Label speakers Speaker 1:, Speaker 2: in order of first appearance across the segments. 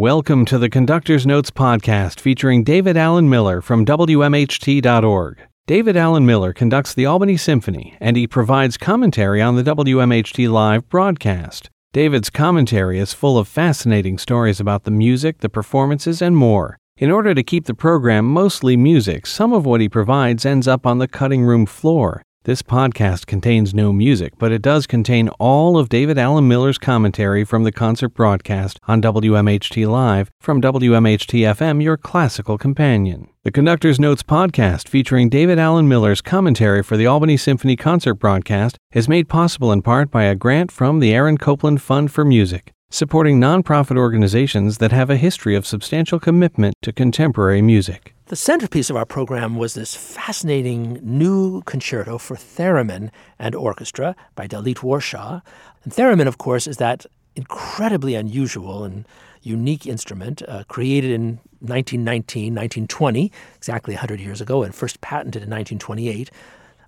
Speaker 1: Welcome to the Conductor's Notes podcast featuring David Alan Miller from WMHT.org. David Alan Miller conducts the Albany Symphony and he provides commentary on the WMHT live broadcast. David's commentary is full of fascinating stories about the music, the performances, and more. In order to keep the program mostly music, some of what he provides ends up on the cutting room floor. This podcast contains no music, but it does contain all of David Alan Miller's commentary from the concert broadcast on WMHT Live from WMHT FM, your classical companion. The Conductor's Notes podcast, featuring David Alan Miller's commentary for the Albany Symphony concert broadcast, is made possible in part by a grant from the Aaron Copland Fund for Music, supporting nonprofit organizations that have a history of substantial commitment to contemporary music.
Speaker 2: The centerpiece of our program was this fascinating new concerto for theremin and orchestra by Dalit Warshaw. And theremin, of course, is that incredibly unusual and unique instrument uh, created in 1919, 1920, exactly 100 years ago, and first patented in 1928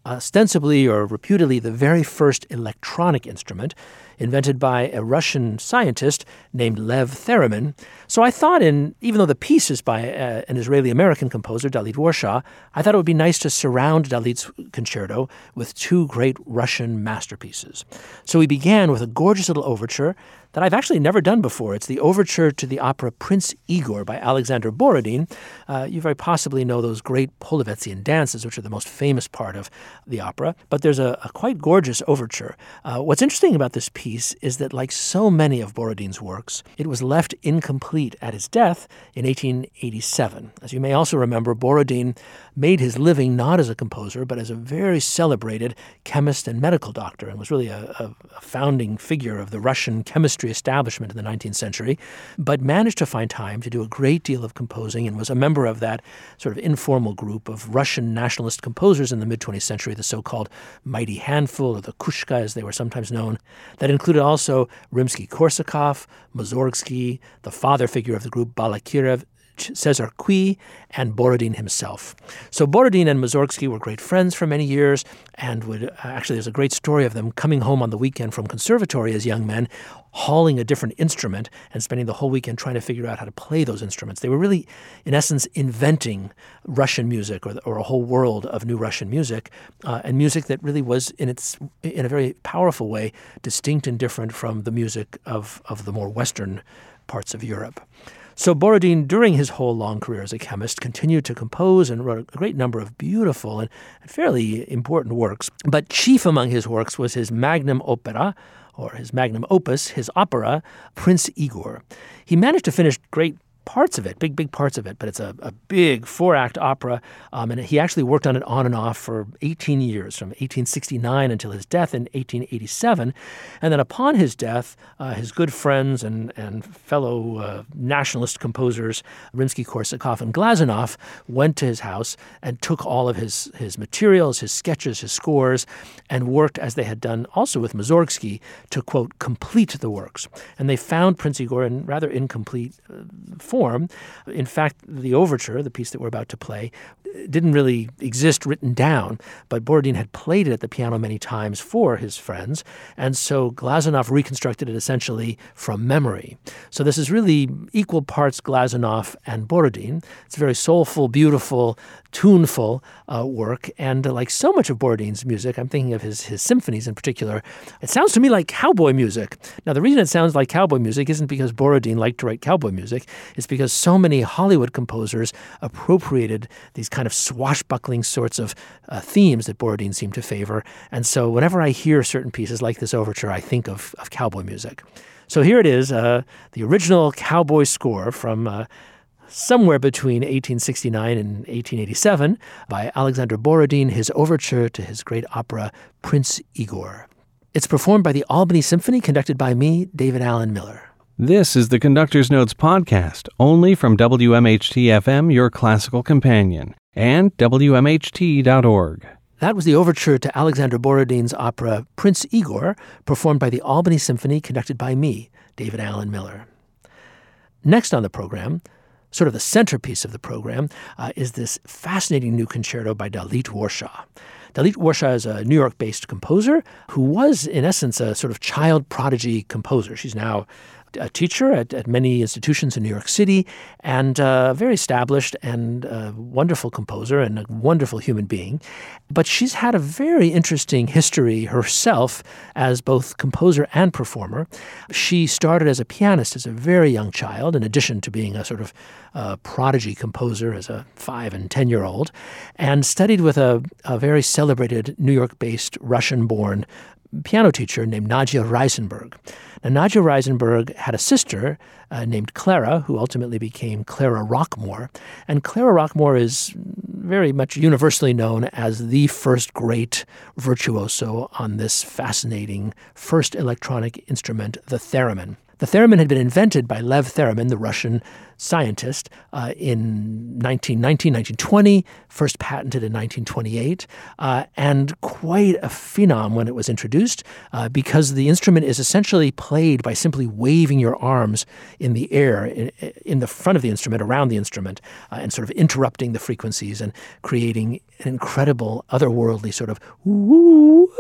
Speaker 2: ostensibly or reputedly the very first electronic instrument invented by a Russian scientist named Lev Theremin. So I thought, in even though the piece is by uh, an Israeli American composer, Dalit Warshaw, I thought it would be nice to surround Dalit's concerto with two great Russian masterpieces. So we began with a gorgeous little overture that I've actually never done before. It's the overture to the opera Prince Igor by Alexander Borodin. Uh, you very possibly know those great Polovtsian dances, which are the most famous part of the opera. But there's a, a quite gorgeous overture. Uh, what's interesting about this piece is that, like so many of Borodin's works, it was left incomplete at his death in 1887. As you may also remember, Borodin made his living not as a composer, but as a very celebrated chemist and medical doctor, and was really a, a, founding figure of the Russian chemistry establishment in the 19th century, but managed to find time to do a great deal of composing and was a member of that sort of informal group of Russian nationalist composers in the mid 20th century, the so called Mighty Handful, or the Kuchka as they were sometimes known. That included also Rimsky Korsakov, Mussorgsky, the father figure of the group Balakirev, Cesar Cui, and Borodin himself. So Borodin and Mussorgsky were great friends for many years, and would uh, actually there's a great story of them coming home on the weekend from conservatory as young men, hauling a different instrument and spending the whole weekend trying to figure out how to play those instruments. They were really, in essence, inventing Russian music or, or a whole world of new Russian music, uh, and music that really was in its in a very powerful way distinct and different from the music of of the more Western parts of Europe. So Borodin, during his whole long career as a chemist, continued to compose and wrote a great number of beautiful and fairly important works. But chief among his works was his magnum opera, or his magnum opus, his opera, Prince Igor. He managed to finish great parts of it, big, big parts of it, but it's a, a big four act opera. Um, and he actually worked on it on and off for 18 years, from 1869 until his death in 1887. And then upon his death, uh, his good friends and, and fellow uh, nationalist composers, Rimsky Korsakov and Glazunov, went to his house and took all of his, his materials, his sketches, his scores, and worked as they had done also with Mussorgsky to, quote, complete the works. And they found Prince Igor in rather incomplete uh, form. In fact, the overture, the piece that we're about to play, didn't really exist written down, but Borodin had played it at the piano many times for his friends, and so Glazunov reconstructed it essentially from memory. So this is really equal parts Glazunov and Borodin. It's a very soulful, beautiful, tuneful uh, work, and uh, like so much of Borodin's music, I'm thinking of his, his symphonies in particular, it sounds to me like cowboy music. Now, the reason it sounds like cowboy music isn't because Borodin liked to write cowboy music, it's because so many Hollywood composers appropriated these kind of swashbuckling sorts of uh, themes that Borodin seemed to favor. And so whenever I hear certain pieces like this overture, I think of, of cowboy music. So here it is, uh, the original cowboy score from uh, somewhere between 1869 and 1887 by Alexander Borodin, his overture to his great opera, Prince Igor. It's performed by the Albany Symphony, conducted by me, David Alan Miller.
Speaker 1: This is the Conductor's Notes podcast, only from WMHT FM, your classical companion, and WMHT.org.
Speaker 2: That was the overture to Alexander Borodin's opera Prince Igor, performed by the Albany Symphony, conducted by me, David Alan Miller. Next on the program, sort of the centerpiece of the program, uh, is this fascinating new concerto by Dalit Warshaw. Dalit Warshaw is a New York based composer who was, in essence, a sort of child prodigy composer. She's now a teacher at, at many institutions in New York City and a very established and a wonderful composer and a wonderful human being. But she's had a very interesting history herself as both composer and performer. She started as a pianist as a very young child, in addition to being a sort of uh, prodigy composer as a five and 10 year old, and studied with a, a very celebrated New York based Russian born piano teacher named Nadia Reisenberg. Now, Nadia Reisenberg had a sister uh, named Clara, who ultimately became Clara Rockmore. And Clara Rockmore is very much universally known as the first great virtuoso on this fascinating first electronic instrument, the theremin. The theremin had been invented by Lev Theremin, the Russian scientist, uh, in 1919, 1920, first patented in 1928, uh, and quite a phenom when it was introduced uh, because the instrument is essentially played by simply waving your arms in the air, in, in the front of the instrument, around the instrument, uh, and sort of interrupting the frequencies and creating an incredible, otherworldly sort of woo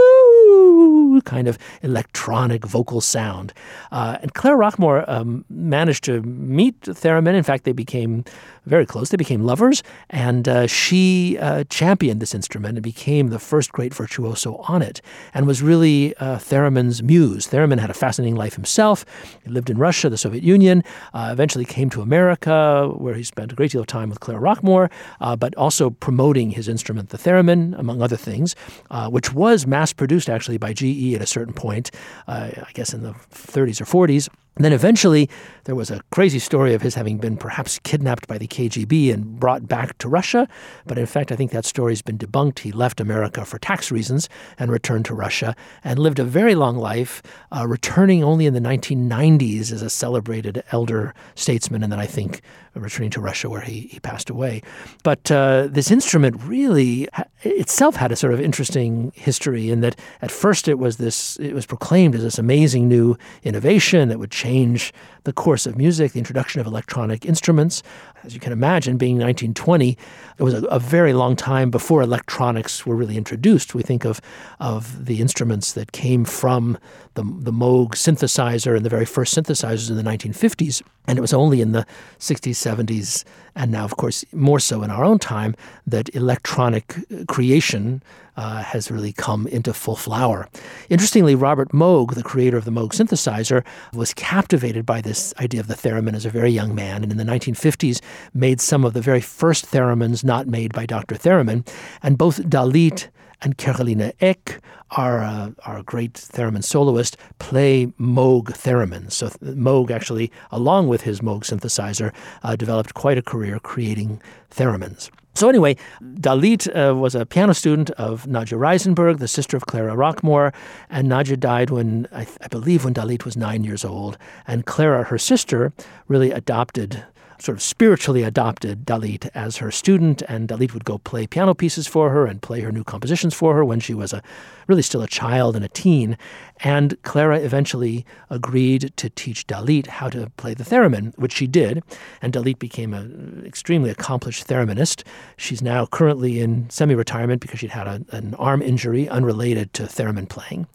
Speaker 2: kind of electronic vocal sound. Uh, and Claire Rockmore um, managed to meet Theremin. In fact, they became very close. They became lovers, and uh, she uh, championed this instrument and became the first great virtuoso on it, and was really uh, Theremin's muse. Theremin had a fascinating life himself. He lived in Russia, the Soviet Union. Uh, eventually, came to America, where he spent a great deal of time with Claire Rockmore, uh, but also promoting his instrument, the theremin, among other things, uh, which was mass-produced actually by GE at a certain point, uh, I guess in the 30s or 40s. And then eventually, there was a crazy story of his having been perhaps kidnapped by the KGB and brought back to Russia. But in fact, I think that story's been debunked. He left America for tax reasons and returned to Russia and lived a very long life, uh, returning only in the 1990s as a celebrated elder statesman, and then I think returning to Russia where he, he passed away. But uh, this instrument really ha- itself had a sort of interesting history in that at first it was this, it was proclaimed as this amazing new innovation that would change the course of music, the introduction of electronic instruments. As you can imagine, being 1920, it was a, a, very long time before electronics were really introduced. We think of, of the instruments that came from the, the Moog synthesizer and the very first synthesizers in the 1950s. And it was only in the 60s, 70s, and now, of course, more so in our own time, that electronic creation uh, has really come into full flower. Interestingly, Robert Moog, the creator of the Moog synthesizer, was captivated by this idea of the theremin as a very young man, and in the 1950s made some of the very first theremins not made by Dr. Theremin. And both Dalit and Carolina Eyck, our, uh, our great theremin soloist, play Moog theremins. So Moog actually, along with his Moog synthesizer, uh, developed quite a career creating theremins. So anyway, Dalit uh, was a piano student of Nadia Reisenberg, the sister of Clara Rockmore, and Nadia died when I, I believe when Dalit was nine years old, and Clara, her sister, really adopted sort of spiritually adopted Dalit as her student, and Dalit would go play piano pieces for her and play her new compositions for her when she was a really still a child and a teen. And Clara eventually agreed to teach Dalit how to play the theremin, which she did. And Dalit became an extremely accomplished thereminist. She's now currently in semi retirement because she'd had a, an arm injury unrelated to theremin playing.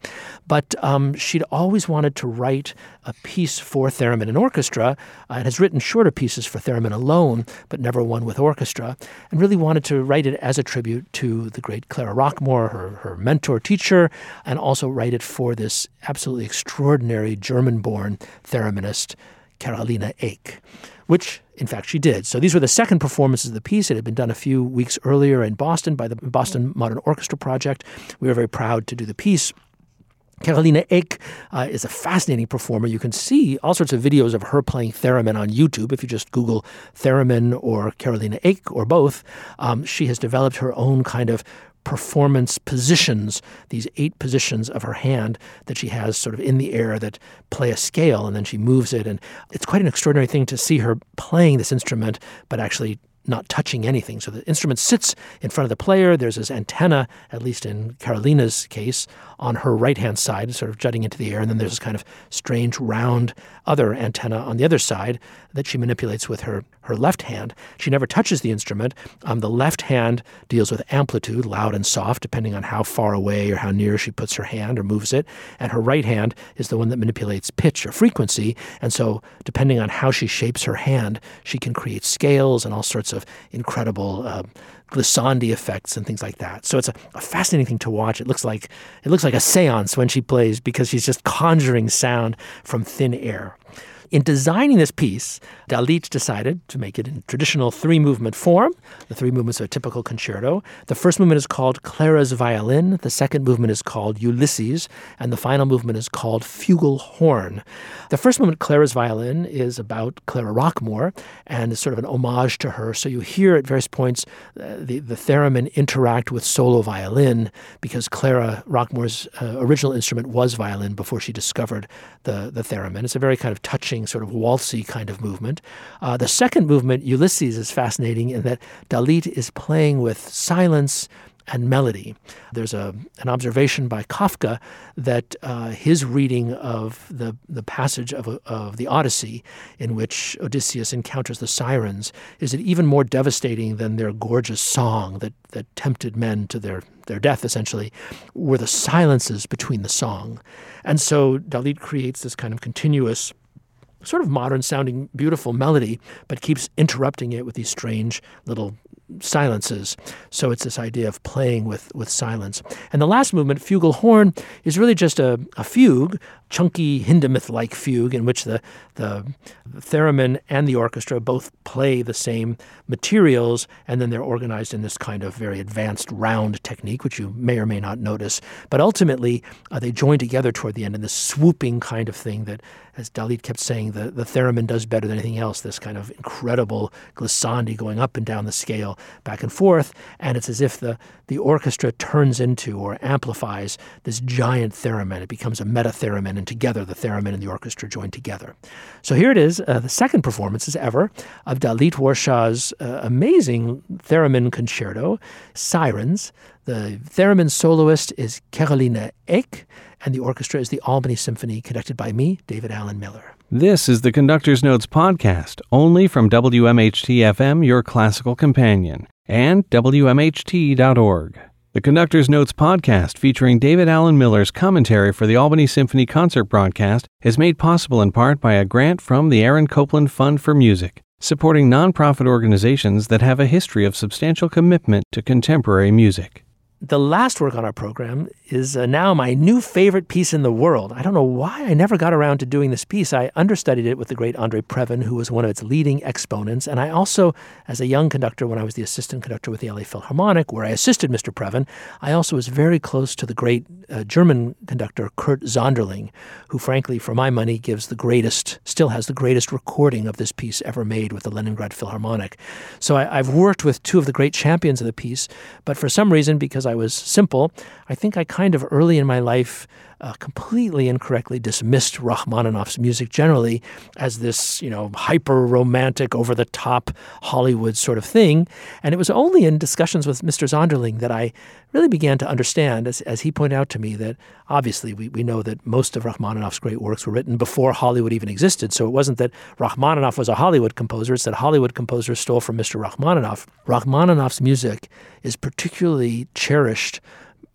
Speaker 2: But um, she'd always wanted to write a piece for theremin and orchestra uh, and has written shorter pieces for theremin alone, but never one with orchestra, and really wanted to write it as a tribute to the great Clara Rockmore, her, her mentor teacher, and also write it for this absolutely extraordinary German born thereminist, Carolina Eyck, which in fact she did. So these were the second performances of the piece. It had been done a few weeks earlier in Boston by the Boston Modern Orchestra Project. We were very proud to do the piece. Carolina Eyck uh, is a fascinating performer. You can see all sorts of videos of her playing theremin on YouTube. If you just Google theremin or Carolina Eyck or both, um, she has developed her own kind of performance positions, these eight positions of her hand that she has sort of in the air that play a scale, and then she moves it. And it's quite an extraordinary thing to see her playing this instrument, but actually not touching anything. So the instrument sits in front of the player. There's this antenna, at least in Carolina's case, on her right hand side, sort of jutting into the air. And then there's this kind of strange round other antenna on the other side that she manipulates with her, her left hand. She never touches the instrument. Um, the left hand deals with amplitude, loud and soft, depending on how far away or how near she puts her hand or moves it. And her right hand is the one that manipulates pitch or frequency. And so, depending on how she shapes her hand, she can create scales and all sorts of incredible. Uh, glissandi effects and things like that. So it's a, a, fascinating thing to watch. It looks like it looks like a séance when she plays because she's just conjuring sound from thin air. In designing this piece, Dalit decided to make it in traditional three movement form. The three movements are a typical concerto. The first movement is called Clara's Violin, the second movement is called Ulysses, and the final movement is called Fugal Horn. The first movement, Clara's Violin, is about Clara Rockmore and is sort of an homage to her. So you hear at various points uh, the, the theremin interact with solo violin because Clara Rockmore's uh, original instrument was violin before she discovered the, the theremin. It's a very kind of touching, sort of waltzy kind of movement. Uh, the second movement, Ulysses, is fascinating in that Dalit is playing with silence and melody. There's a, an observation by Kafka that uh, his reading of the, the passage of, of the Odyssey, in which Odysseus encounters the sirens, is it even more devastating than their gorgeous song that, that tempted men to their, their death, essentially, were the silences between the song. And so Dalit creates this kind of continuous sort of modern sounding, beautiful melody, but keeps interrupting it with these strange little silences. So it's this idea of playing with, with silence. And the last movement, Fugal Horn, is really just a, a fugue, chunky Hindemith like fugue, in which the, the theremin and the orchestra both play the same materials, and then they're organized in this kind of very advanced round technique, which you may or may not notice. But ultimately, uh, they join together toward the end in this swooping kind of thing that, as Dalit kept saying, the, the theremin does better than anything else, this kind of incredible glissandi going up and down the scale back and forth, and it's as if the, the orchestra turns into or amplifies this giant theremin. It becomes a meta theremin, and together the theremin and the orchestra join together. So here it is, uh, the second performance as ever of Dalit Warshaw's uh, amazing theremin concerto, Sirens. The theremin soloist is Caroline Eyck, and the orchestra is the Albany Symphony, conducted by me, David Alan Miller.
Speaker 1: This is the Conductor's Notes podcast, only from WMHT FM, your classical companion, and WMHT.org. The Conductor's Notes podcast, featuring David Alan Miller's commentary for the Albany Symphony concert broadcast, is made possible in part by a grant from the Aaron Copland Fund for Music, supporting nonprofit organizations that have a history of substantial commitment to contemporary music.
Speaker 2: The last work on our program is uh, now my new favorite piece in the world. I don't know why I never got around to doing this piece. I understudied it with the great Andre Previn, who was one of its leading exponents. And I also, as a young conductor, when I was the assistant conductor with the LA Philharmonic, where I assisted Mr. Previn, I also was very close to the great uh, German conductor Kurt Sanderling, who, frankly, for my money, gives the greatest, still has the greatest recording of this piece ever made with the Leningrad Philharmonic. So I, I've worked with two of the great champions of the piece, but for some reason, because I was simple, I think I kind of early in my life uh, completely incorrectly dismissed Rachmaninoff's music generally as this, you know, hyper romantic, over the top Hollywood sort of thing. And it was only in discussions with Mr. Sanderling that I really began to understand, as, as he pointed out to me, that obviously we, we know that most of Rachmaninoff's great works were written before Hollywood even existed. So it wasn't that Rachmaninoff was a Hollywood composer, it's that Hollywood composers stole from Mr. Rachmaninoff. Rachmaninoff's music is particularly cherished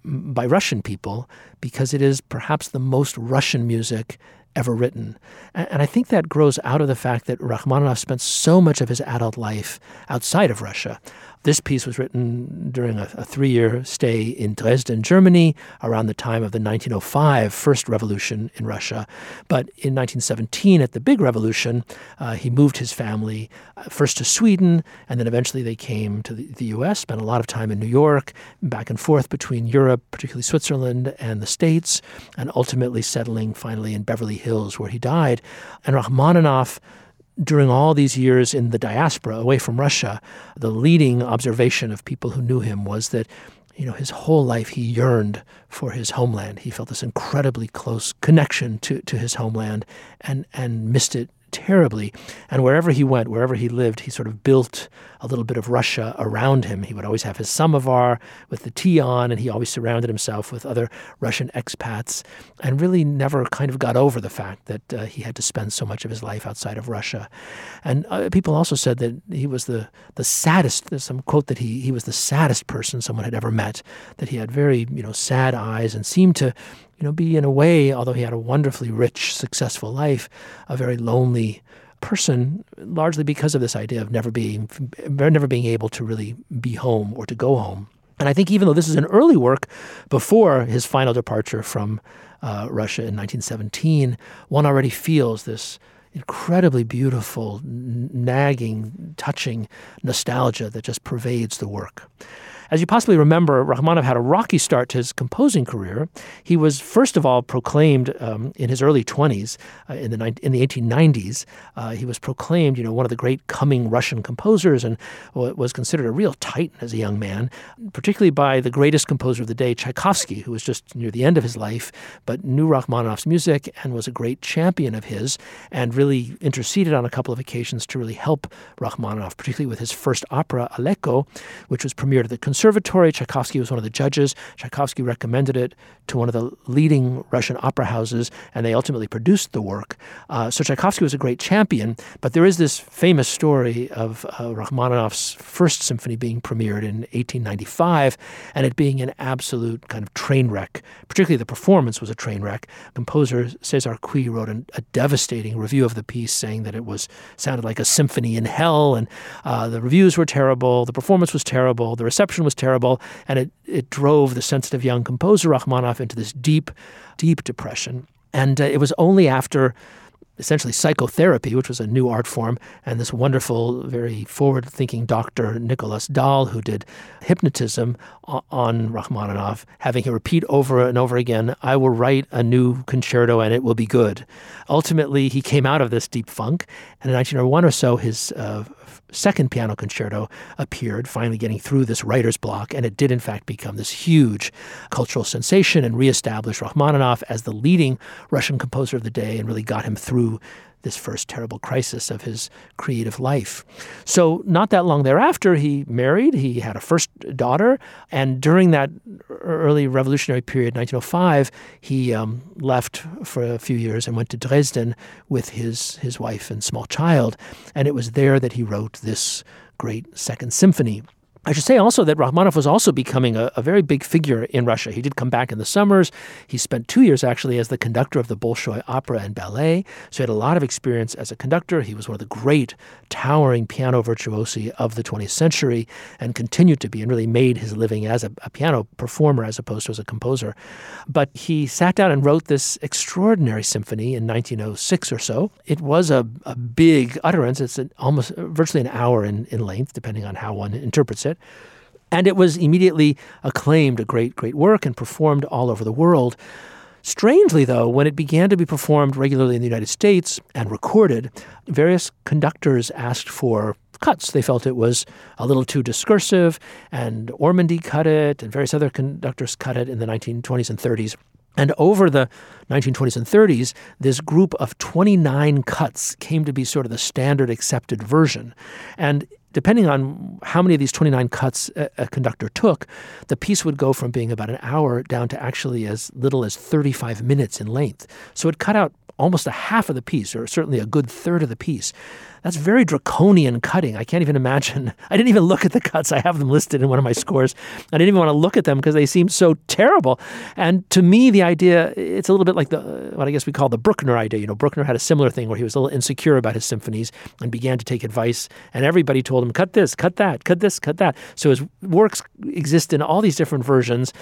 Speaker 2: by Russian people because it is perhaps the most Russian music ever written. And I think that grows out of the fact that Rachmaninoff spent so much of his adult life outside of Russia. This piece was written during a, a three year stay in Dresden, Germany, around the time of the 1905 First Revolution in Russia. But in 1917, at the Big Revolution, uh, he moved his family uh, first to Sweden, and then eventually they came to the, the U.S., spent a lot of time in New York, back and forth between Europe, particularly Switzerland, and the States, and ultimately settling finally in Beverly Hills, where he died. And Rachmaninoff during all these years in the diaspora away from Russia, the leading observation of people who knew him was that you know his whole life he yearned for his homeland. He felt this incredibly close connection to, to his homeland and and missed it terribly. And wherever he went, wherever he lived, he sort of built a little bit of Russia around him. He would always have his samovar with the tea on, and he always surrounded himself with other Russian expats, and really never kind of got over the fact that uh, he had to spend so much of his life outside of Russia. And uh, people also said that he was the, the saddest, there's some quote that he, he was the saddest person someone had ever met, that he had very, you know, sad eyes and seemed to you know, be in a way, although he had a wonderfully rich, successful life, a very lonely person, largely because of this idea of never being never being able to really be home or to go home. And I think even though this is an early work, before his final departure from uh, Russia in 1917, one already feels this incredibly beautiful, nagging, touching nostalgia that just pervades the work. As you possibly remember, Rachmaninoff had a rocky start to his composing career. He was first of all proclaimed um, in his early 20s, uh, in the in the 1890s. Uh, he was proclaimed, you know, one of the great coming Russian composers, and was considered a real titan as a young man, particularly by the greatest composer of the day, Tchaikovsky, who was just near the end of his life, but knew Rachmaninoff's music and was a great champion of his, and really interceded on a couple of occasions to really help Rachmaninoff, particularly with his first opera, Aleko, which was premiered at the conservatory. Tchaikovsky was one of the judges. Tchaikovsky recommended it to one of the leading Russian opera houses, and they ultimately produced the work. Uh, so Tchaikovsky was a great champion, but there is this famous story of uh, Rachmaninoff's first symphony being premiered in 1895 and it being an absolute kind of train wreck. Particularly the performance was a train wreck. Composer Cesar Cui wrote an, a devastating review of the piece saying that it was sounded like a symphony in hell, and uh, the reviews were terrible, the performance was terrible, the reception was was terrible, and it, it drove the sensitive young composer Rachmaninoff into this deep, deep depression. And uh, it was only after essentially psychotherapy, which was a new art form, and this wonderful, very forward thinking doctor, Nicholas Dahl, who did hypnotism on Rachmaninoff, having him repeat over and over again, I will write a new concerto and it will be good. Ultimately, he came out of this deep funk, and in 1901 or so, his uh, second piano concerto appeared, finally getting through this writer's block, and it did in fact become this huge cultural sensation and reestablish Rachmaninoff as the leading Russian composer of the day and really got him through this first terrible crisis of his creative life. So, not that long thereafter, he married. He had a first daughter. And during that early revolutionary period, 1905, he um, left for a few years and went to Dresden with his, his wife and small child. And it was there that he wrote this great Second Symphony. I should say also that Rachmaninoff was also becoming a, a, very big figure in Russia. He did come back in the summers. He spent two years actually as the conductor of the Bolshoi Opera and Ballet, so he had a lot of experience as a conductor. He was one of the great, towering piano virtuosi of the 20th century and continued to be and really made his living as a, a piano performer as opposed to as a composer. But he sat down and wrote this extraordinary symphony in 1906 or so. It was a, a big utterance. It's an, almost uh, virtually an hour in, in length, depending on how one interprets it it. And it was immediately acclaimed a great, great work and performed all over the world. Strangely, though, when it began to be performed regularly in the United States and recorded, various conductors asked for cuts. They felt it was a little too discursive, and Ormandy cut it, and various other conductors cut it in the 1920s and 30s. And over the 1920s and 30s, this group of 29 cuts came to be sort of the standard accepted version. And depending on how many of these 29 cuts a, a, conductor took, the piece would go from being about an hour down to actually as little as 35 minutes in length. So it cut out almost a half of the piece, or certainly a good third of the piece. That's very draconian cutting. I can't even imagine. I didn't even look at the cuts. I have them listed in one of my scores. I didn't even want to look at them because they seemed so terrible. And to me, the idea, it's a little bit like the what I guess we call the Bruckner idea. You know, Bruckner had a similar thing where he was a little insecure about his symphonies and began to take advice, and everybody told him, cut this, cut that, cut this, cut that. So his works exist in all these different versions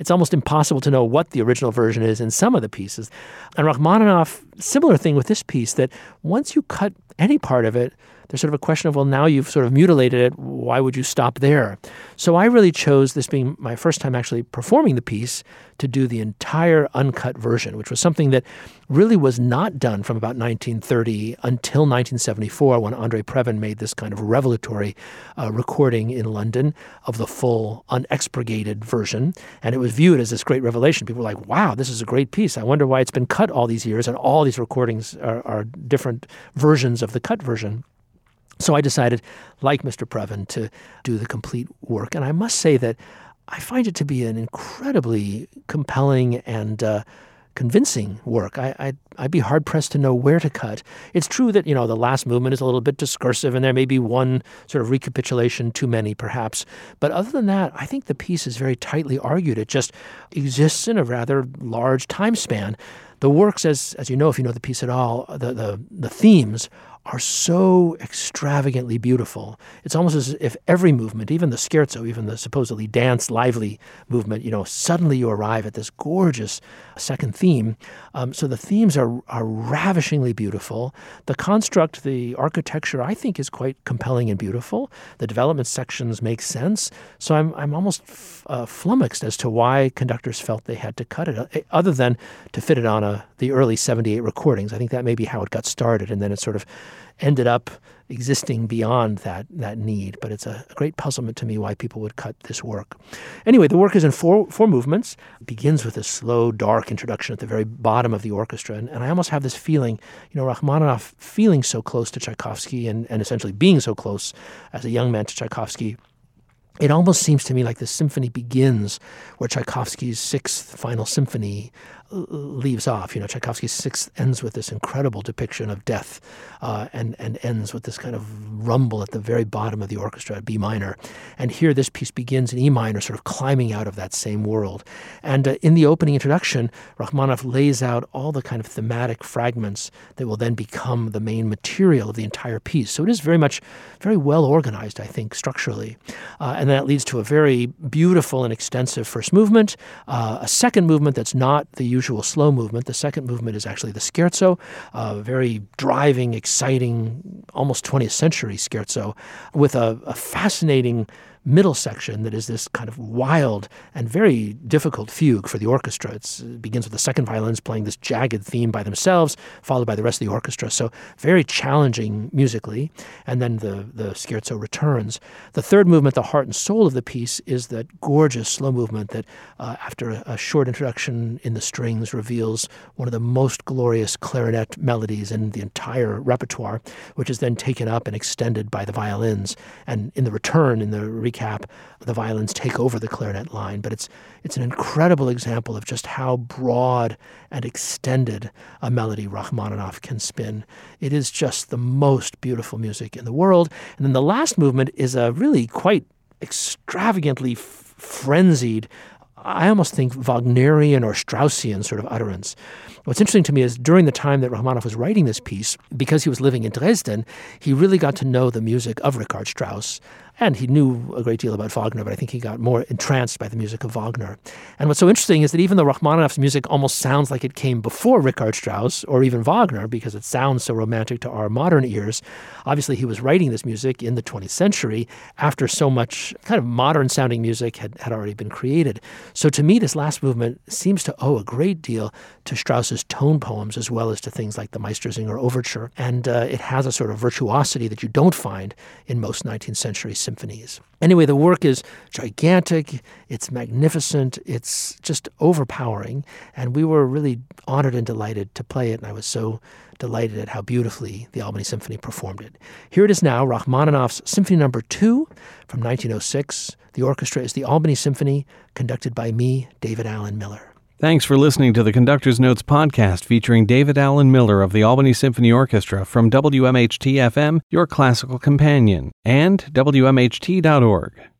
Speaker 2: it's almost impossible to know what the original version is in some of the pieces. And Rachmaninoff, similar thing with this piece, that once you cut any part of it, there's sort of a question of, well, now you've sort of mutilated it. Why would you stop there? So I really chose this being my first time actually performing the piece to do the entire uncut version, which was something that really was not done from about 1930 until 1974 when Andre Previn made this kind of revelatory uh, recording in London of the full unexpurgated version. And it was viewed as this great revelation. People were like, wow, this is a great piece. I wonder why it's been cut all these years and all these these recordings are, are different versions of the cut version. So I decided, like Mr. Previn, to do the complete work. And I must say that I find it to be an incredibly compelling and uh, convincing work. I, I'd, I'd be hard pressed to know where to cut. It's true that you know the last movement is a little bit discursive, and there may be one sort of recapitulation too many, perhaps. But other than that, I think the piece is very tightly argued. It just exists in a rather large time span. The works, as as you know, if you know the piece at all, the the, the themes are so extravagantly beautiful. It's almost as if every movement, even the scherzo, even the supposedly dance, lively movement, you know, suddenly you arrive at this gorgeous second theme. Um, so the themes are, are ravishingly beautiful. The construct, the architecture, I think is quite compelling and beautiful. The development sections make sense. So I'm, I'm almost f- uh, flummoxed as to why conductors felt they had to cut it, uh, other than to fit it on a, the early 78 recordings. I think that may be how it got started. And then it sort of ended up existing beyond that that need. But it's a, great puzzlement to me why people would cut this work. Anyway, the work is in four four movements. It begins with a slow, dark introduction at the very bottom of the orchestra, and, and I almost have this feeling, you know, Rachmaninoff feeling so close to Tchaikovsky and, and essentially being so close as a young man to Tchaikovsky it almost seems to me like the symphony begins where Tchaikovsky's sixth final symphony leaves off. You know, Tchaikovsky's sixth ends with this incredible depiction of death, uh, and and ends with this kind of rumble at the very bottom of the orchestra B minor. And here, this piece begins in E minor, sort of climbing out of that same world. And uh, in the opening introduction, Rachmaninoff lays out all the kind of thematic fragments that will then become the main material of the entire piece. So it is very much, very well organized, I think, structurally. Uh, and that leads to a very beautiful and extensive first movement, uh, a second movement that's not the usual usual slow movement. The second movement is actually the scherzo, a very driving, exciting, almost 20th century scherzo with a, a fascinating middle section that is this kind of wild and very difficult fugue for the orchestra. It's, it begins with the second violins playing this jagged theme by themselves, followed by the rest of the orchestra. So very challenging musically. And then the, the scherzo returns. The third movement, the heart and soul of the piece, is that gorgeous slow movement that, uh, after a, a short introduction in the strings, reveals one of the most glorious clarinet melodies in the entire repertoire, which is then taken up and extended by the violins. And in the return, in the recap, the violins take over the clarinet line. But it's it's an incredible example of just how broad and extended a melody Rachmaninoff can spin. It is just the most beautiful music in the world. And then the last movement is a really quite extravagantly f- frenzied I almost think Wagnerian or Straussian sort of utterance. What's interesting to me is during the time that Rachmaninoff was writing this piece, because he was living in Dresden, he really got to know the music of Richard Strauss and he knew a great deal about Wagner, but I think he got more entranced by the music of Wagner. And what's so interesting is that even though Rachmaninoff's music almost sounds like it came before Richard Strauss or even Wagner, because it sounds so romantic to our modern ears, obviously he was writing this music in the 20th century after so much kind of modern sounding music had, had already been created. So to me, this last movement seems to owe a great deal to Strauss's tone poems as well as to things like the Meistersinger Overture. And uh, it has a sort of virtuosity that you don't find in most 19th century symphonies. Anyway, the work is gigantic, it's magnificent, it's just overpowering, and we were really honored and delighted to play it, and I was so delighted at how beautifully the Albany Symphony performed it. Here it is now, Rachmaninoff's Symphony Number 2 from 1906. The orchestra is the Albany Symphony, conducted by me, David Alan Miller.
Speaker 1: Thanks for listening to the Conductor's Notes podcast featuring David Alan Miller of the Albany Symphony Orchestra from WMHT FM, your classical companion, and WMHT.org.